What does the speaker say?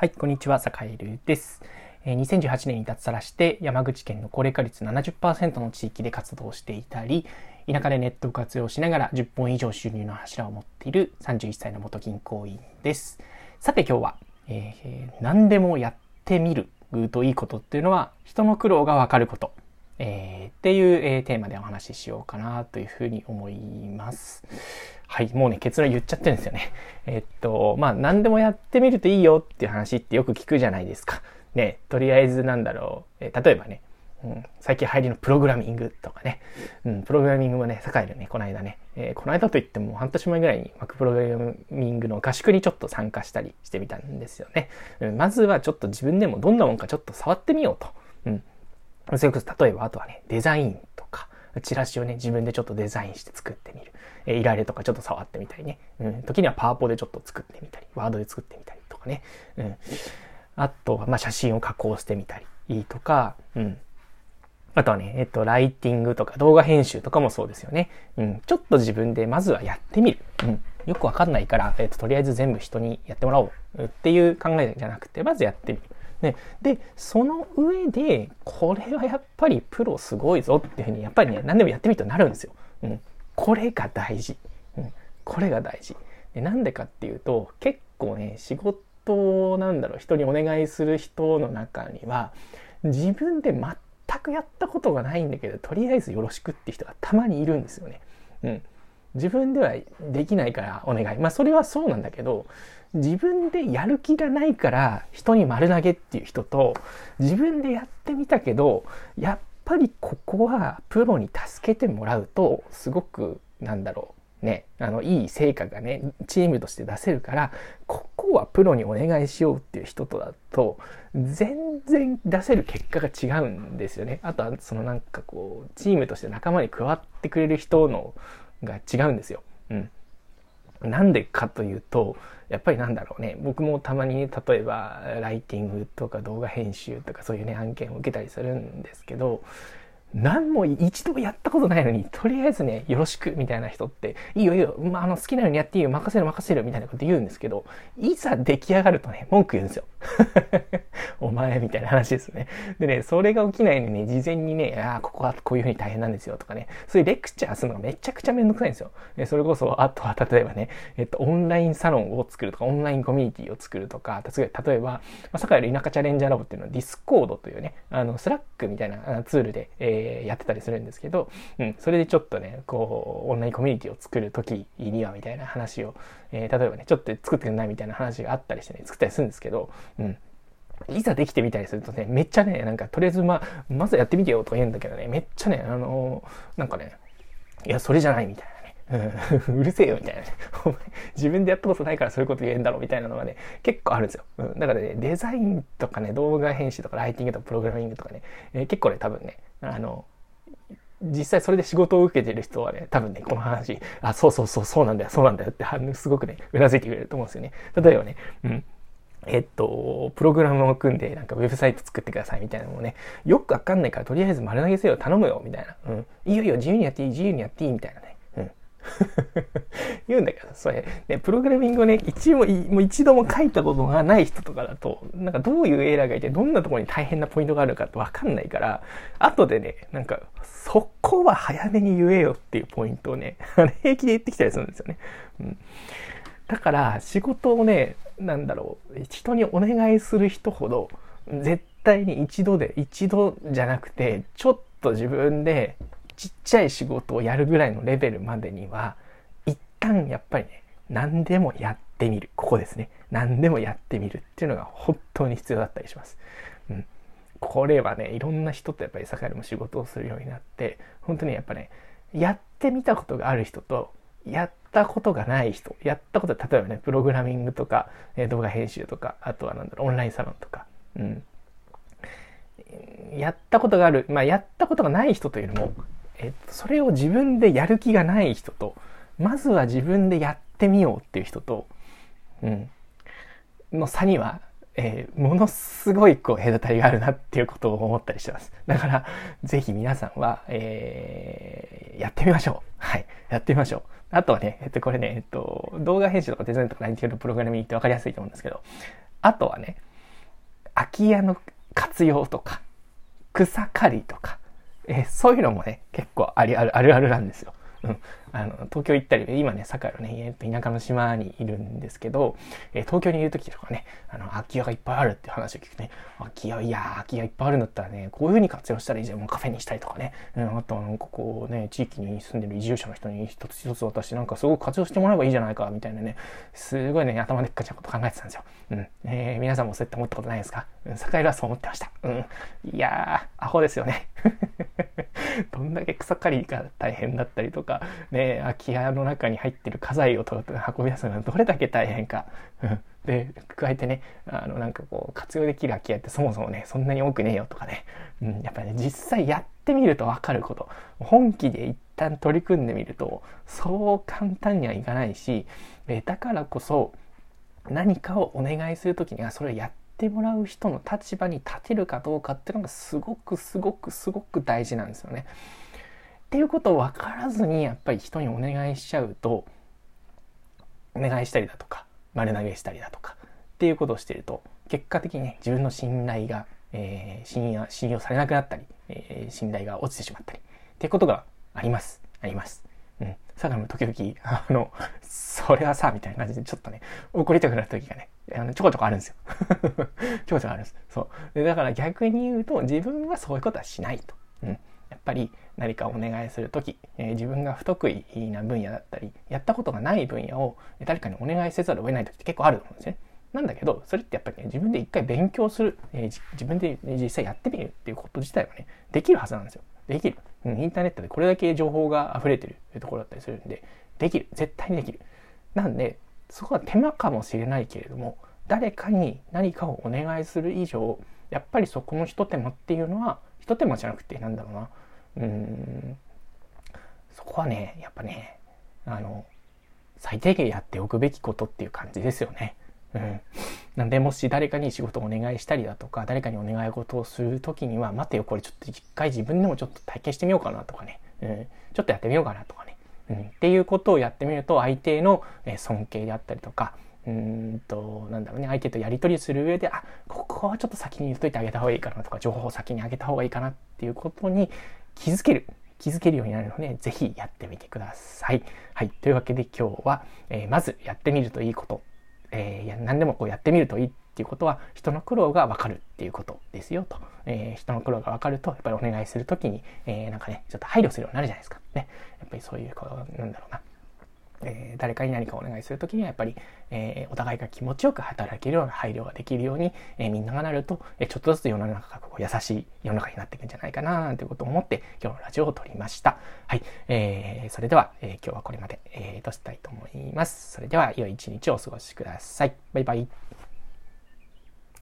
はい、こんにちは、坂井流です。2018年に脱サラして山口県の高齢化率70%の地域で活動していたり、田舎でネットを活用しながら10本以上収入の柱を持っている31歳の元銀行員です。さて今日は、えー、何でもやってみるといいことっていうのは人の苦労がわかること、えー、っていう、えー、テーマでお話ししようかなというふうに思います。はい、もうね、結論言っちゃってるんですよね。えっと、まあ、何でもやってみるといいよっていう話ってよく聞くじゃないですか。ね、とりあえずなんだろう、え例えばね、うん、最近入りのプログラミングとかね、うん、プログラミングもね、栄えるね、この間ね、えー、この間といっても半年前ぐらいに Mac プログラミングの合宿にちょっと参加したりしてみたんですよね。うん、まずはちょっと自分でもどんなもんかちょっと触ってみようと。うん。それこそ例えばあとはね、デザインとか、チラシをね、自分でちょっとデザインして作ってみる。えー、イラとかちょっと触ってみたりね。うん。時にはパワポでちょっと作ってみたり、ワードで作ってみたりとかね。うん。あとは、ま、写真を加工してみたりとか、うん。あとはね、えっと、ライティングとか動画編集とかもそうですよね。うん。ちょっと自分でまずはやってみる。うん。よくわかんないから、えっと、とりあえず全部人にやってもらおうっていう考えじゃなくて、まずやってみる。ね、で、その上で、これはやっぱりプロすごいぞっていうふうに、やっぱりね、何でもやってみるとなるんですよ。うん。これが大事。うん。これが大事。でなんでかっていうと、結構ね、仕事なんだろう、人にお願いする人の中には、自分で全くやったことがないんだけど、とりあえずよろしくって人がたまにいるんですよね。うん。自分ではできないからお願い。まあそれはそうなんだけど、自分でやる気がないから人に丸投げっていう人と、自分でやってみたけど、やっぱりここはプロに助けてもらうと、すごく、なんだろう、ね、あの、いい成果がね、チームとして出せるから、ここはプロにお願いしようっていう人とだと、全然出せる結果が違うんですよね。あとは、そのなんかこう、チームとして仲間に加わってくれる人のが違うんですよ。うん。なんでかというと、やっぱりなんだろうね、僕もたまに、例えば、ライティングとか動画編集とかそういうね、案件を受けたりするんですけど、何も一度やったことないのに、とりあえずね、よろしくみたいな人って、いいよいいよ、まあ、あの、好きなようにやっていいよ、任せる任せるみたいなこと言うんですけど、いざ出来上がるとね、文句言うんですよ。お前みたいな話ですね。でね、それが起きないのに、ね、事前にね、ああ、ここはこういうふうに大変なんですよとかね、そういうレクチャーするのがめちゃくちゃめんどくさいんですよ。それこそ、あとは例えばね、えっと、オンラインサロンを作るとか、オンラインコミュニティを作るとか、例えば、まあ、坂井の田舎チャレンジャーラボっていうのはディスコードというね、あの、スラックみたいなツールで、えー、やってたりするんですけど、うん、それでちょっとね、こう、オンラインコミュニティを作るときにはみたいな話を、えー、例えばね、ちょっと作ってくれないみたいな話があったりしてね、作ったりするんですけど、うん。いざできてみたりするとね、めっちゃね、なんか、とりあえずま、まずやってみてよとか言うんだけどね、めっちゃね、あのー、なんかね、いや、それじゃないみたいな。うん、うるせえよみたいなね。お前、自分でやったことないからそういうこと言えんだろみたいなのがね、結構あるんですよ。うん、だからね、デザインとかね、動画編集とかライティングとかプログラミングとかね、えー、結構ね、多分ね、あの、実際それで仕事を受けてる人はね、多分ね、この話、あ、そうそうそう、そうなんだよ、そうなんだよって、すごくね、うなずいてくれると思うんですよね。例えばね、うん。えっと、プログラムを組んで、なんかウェブサイト作ってくださいみたいなのもね、よくわかんないから、とりあえず丸投げせよ、頼むよ、みたいな。うん。いいよいいよ、自由にやっていい、自由にやっていい、みたいなね。言うんだけど、それ、ね、プログラミングをね、一ももう一度も書いたことがない人とかだと、なんかどういうエラーがいて、どんなところに大変なポイントがあるかってわかんないから、後でね、なんか、そこは早めに言えよっていうポイントをね、平気で言ってきたりするんですよね。うん。だから、仕事をね、なんだろう、人にお願いする人ほど、絶対に一度で、一度じゃなくて、ちょっと自分でちっちゃい仕事をやるぐらいのレベルまでには、一旦やっぱりね、何でもやってみる。ここですね。何でもやってみるっていうのが本当に必要だったりします。うん。これはね、いろんな人とやっぱり坂井も仕事をするようになって、本当にやっぱね、やってみたことがある人と、やったことがない人、やったこと、例えばね、プログラミングとか、え動画編集とか、あとはなんだろう、オンラインサロンとか、うん。やったことがある、まあ、やったことがない人というのも、えっと、それを自分でやる気がない人と、まずは自分でやってみようっていう人と、うん、の差には、えー、ものすごいこう隔たりがあるなっていうことを思ったりしてます。だから、ぜひ皆さんは、えー、やってみましょう。はい。やってみましょう。あとはね、えっと、これね、えっと、動画編集とかデザインとかライティングのプログラミングってわかりやすいと思うんですけど、あとはね、空き家の活用とか、草刈りとか、えー、そういうのもね、結構ありあるあるあるなんですよ。うん、あの東京行ったり、今ね、堺のね、田舎の島にいるんですけど、えー、東京にいる時とかね、あの空き家がいっぱいあるって話を聞くね、空き家、いや空き家いっぱいあるんだったらね、こういう風に活用したらいいじゃん、もうカフェにしたりとかね、うん、あとはなんかこうね、地域に住んでる移住者の人に一つ一つ渡して、なんかすごく活用してもらえばいいじゃないか、みたいなね、すごいね、頭でっかちなこと考えてたんですよ。うん。えー、皆さんもそうやって思ったことないですかうん、堺はそう思ってました。うん。いやー、アホですよね。どんだけ草刈りが大変だったりとか、ね、空き家の中に入ってる家財を運び出すのがどれだけ大変か。で、加えてね、あの、なんかこう、活用できる空き家ってそもそもね、そんなに多くねえよとかね。うん、やっぱね、実際やってみるとわかること。本気で一旦取り組んでみると、そう簡単にはいかないし、だからこそ、何かをお願いする時には、それをやってもらう人の立場に立てるかどうかっていうのがすごくすごくすごく大事なんですよね。っていうことを分からずにやっぱり人にお願いしちゃうとお願いしたりだとか丸投げしたりだとかっていうことをしてると結果的にね自分の信頼が、えー、信用信用されなくなったり、えー、信頼が落ちてしまったりっていうことがありますあります。うん。相模も時々、あの、それはさ、みたいな感じでちょっとね、怒りたくなる時がね、あのちょこちょこあるんですよ。ちょこちょこあるんです。そう。でだから逆に言うと、自分はそういうことはしないと。うん。やっぱり何かお願いする時、えー、自分が不得意な分野だったりやったことがない分野を誰かにお願いせざるを得ない時って結構あると思うんですね。なんだけどそれってやっぱりね自分で一回勉強する、えー、自分で実際やってみるっていうこと自体はねできるはずなんですよ。できる。うん、インターネットでこれだけ情報が溢れてるところだったりするんでできる。絶対にできる。なんでそこは手間かもしれないけれども誰かに何かをお願いする以上やっぱりそこの一手間っていうのは一手間じゃなくてなんだろうな。うん。そこはねやっぱねあの最低限やっておくべきことっていう感じですよね。うん、なんでもし誰かに仕事をお願いしたりだとか誰かにお願い事をする時には待てよこれちょっと一回自分でもちょっと体験してみようかなとかね、うん、ちょっとやってみようかなとかね、うん、っていうことをやってみると相手の尊敬であったりとかうんとなんだろうね相手とやり取りする上であここはちょっと先に言っといてあげた方がいいかなとか情報を先にあげた方がいいかなっていうことに気づける気づけるようになるので、ぜひやってみてください。はい。というわけで今日は、えー、まずやってみるといいこと。えー、何でもこうやってみるといいっていうことは、人の苦労がわかるっていうことですよと。えー、人の苦労がわかると、やっぱりお願いするときに、えー、なんかね、ちょっと配慮するようになるじゃないですか。ね。やっぱりそういう、こう、なんだろうな。えー、誰かに何かお願いする時にはやっぱり、えー、お互いが気持ちよく働けるような配慮ができるように、えー、みんながなると、えちょっとずつ世の中がこう優しい世の中になっていくんじゃないかななんてことを思って今日のラジオを撮りました。はい。えー、それでは、え今日はこれまで、えー、としたいと思います。それでは良い一日をお過ごしください。バイバイ。